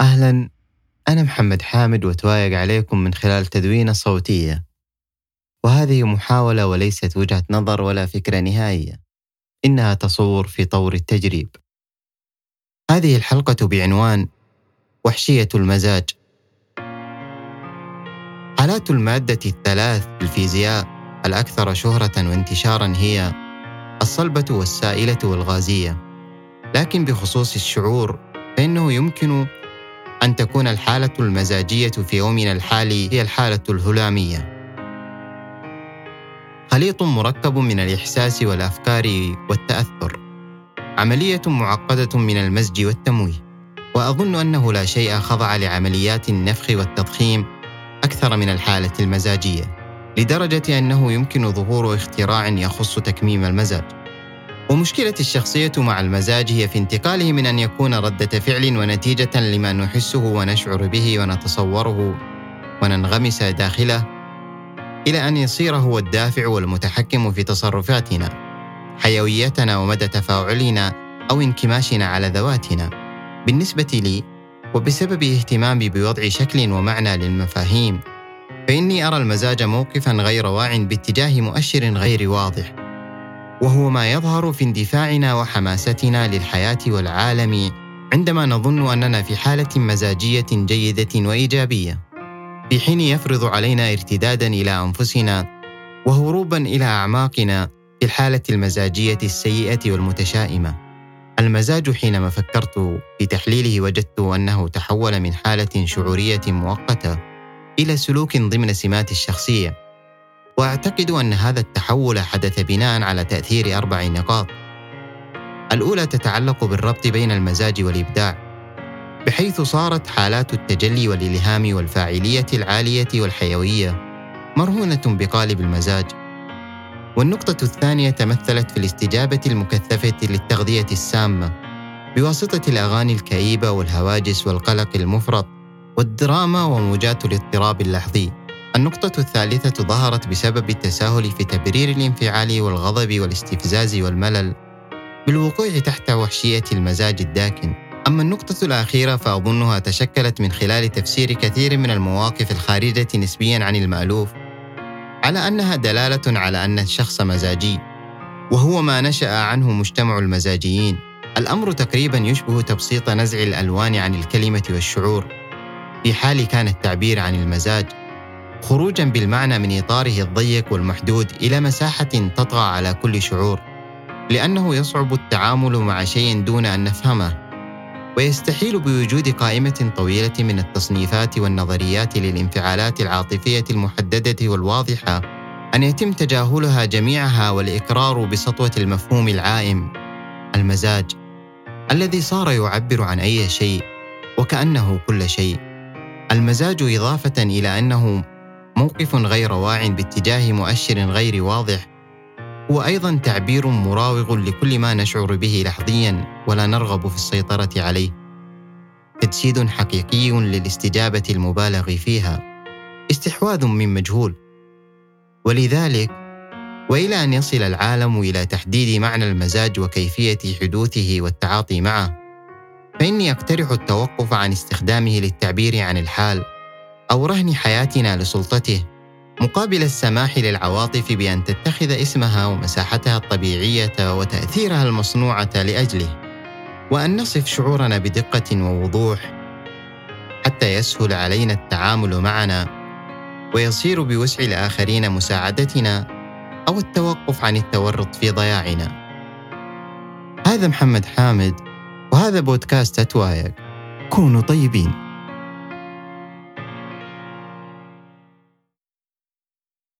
أهلا. أنا محمد حامد وتوايق عليكم من خلال تدوينة صوتية. وهذه محاولة وليست وجهة نظر ولا فكرة نهائية. إنها تصور في طور التجريب. هذه الحلقة بعنوان وحشية المزاج. حالات المادة الثلاث في الفيزياء الأكثر شهرة وانتشارا هي الصلبة والسائلة والغازية. لكن بخصوص الشعور فإنه يمكن أن تكون الحالة المزاجية في يومنا الحالي هي الحالة الهلامية. خليط مركب من الإحساس والأفكار والتأثر. عملية معقدة من المزج والتمويه. وأظن أنه لا شيء خضع لعمليات النفخ والتضخيم أكثر من الحالة المزاجية لدرجة أنه يمكن ظهور اختراع يخص تكميم المزاج. ومشكلة الشخصية مع المزاج هي في انتقاله من أن يكون ردة فعل ونتيجة لما نحسه ونشعر به ونتصوره وننغمس داخله إلى أن يصير هو الدافع والمتحكم في تصرفاتنا حيويتنا ومدى تفاعلنا أو انكماشنا على ذواتنا. بالنسبة لي وبسبب اهتمامي بوضع شكل ومعنى للمفاهيم فإني أرى المزاج موقفا غير واع باتجاه مؤشر غير واضح. وهو ما يظهر في اندفاعنا وحماستنا للحياة والعالم عندما نظن أننا في حالة مزاجية جيدة وإيجابية. في حين يفرض علينا ارتدادا إلى أنفسنا وهروبا إلى أعماقنا في الحالة المزاجية السيئة والمتشائمة. المزاج حينما فكرت في تحليله وجدت أنه تحول من حالة شعورية مؤقتة إلى سلوك ضمن سمات الشخصية. واعتقد أن هذا التحول حدث بناء على تأثير أربع نقاط. الأولى تتعلق بالربط بين المزاج والإبداع بحيث صارت حالات التجلي والإلهام والفاعلية العالية والحيوية مرهونة بقالب المزاج. والنقطة الثانية تمثلت في الاستجابة المكثفة للتغذية السامة بواسطة الأغاني الكئيبة والهواجس والقلق المفرط والدراما وموجات الاضطراب اللحظي. النقطة الثالثة ظهرت بسبب التساهل في تبرير الانفعال والغضب والاستفزاز والملل بالوقوع تحت وحشية المزاج الداكن. أما النقطة الأخيرة فأظنها تشكلت من خلال تفسير كثير من المواقف الخارجة نسبيا عن المألوف على أنها دلالة على أن الشخص مزاجي وهو ما نشأ عنه مجتمع المزاجيين. الأمر تقريبا يشبه تبسيط نزع الألوان عن الكلمة والشعور في حال كان التعبير عن المزاج خروجا بالمعنى من إطاره الضيق والمحدود إلى مساحة تطغى على كل شعور لأنه يصعب التعامل مع شيء دون أن نفهمه ويستحيل بوجود قائمة طويلة من التصنيفات والنظريات للانفعالات العاطفية المحددة والواضحة أن يتم تجاهلها جميعها والإقرار بسطوة المفهوم العائم المزاج الذي صار يعبر عن أي شيء وكأنه كل شيء. المزاج إضافة إلى أنه موقف غير واع باتجاه مؤشر غير واضح هو أيضا تعبير مراوغ لكل ما نشعر به لحظيا ولا نرغب في السيطرة عليه. تجسيد حقيقي للاستجابة المبالغ فيها. استحواذ من مجهول. ولذلك وإلى أن يصل العالم إلى تحديد معنى المزاج وكيفية حدوثه والتعاطي معه فإني أقترح التوقف عن استخدامه للتعبير عن الحال. أو رهن حياتنا لسلطته مقابل السماح للعواطف بأن تتخذ اسمها ومساحتها الطبيعية وتأثيرها المصنوعة لأجله وأن نصف شعورنا بدقة ووضوح حتى يسهل علينا التعامل معنا ويصير بوسع الآخرين مساعدتنا أو التوقف عن التورط في ضياعنا. هذا محمد حامد وهذا بودكاست أتوايق كونوا طيبين.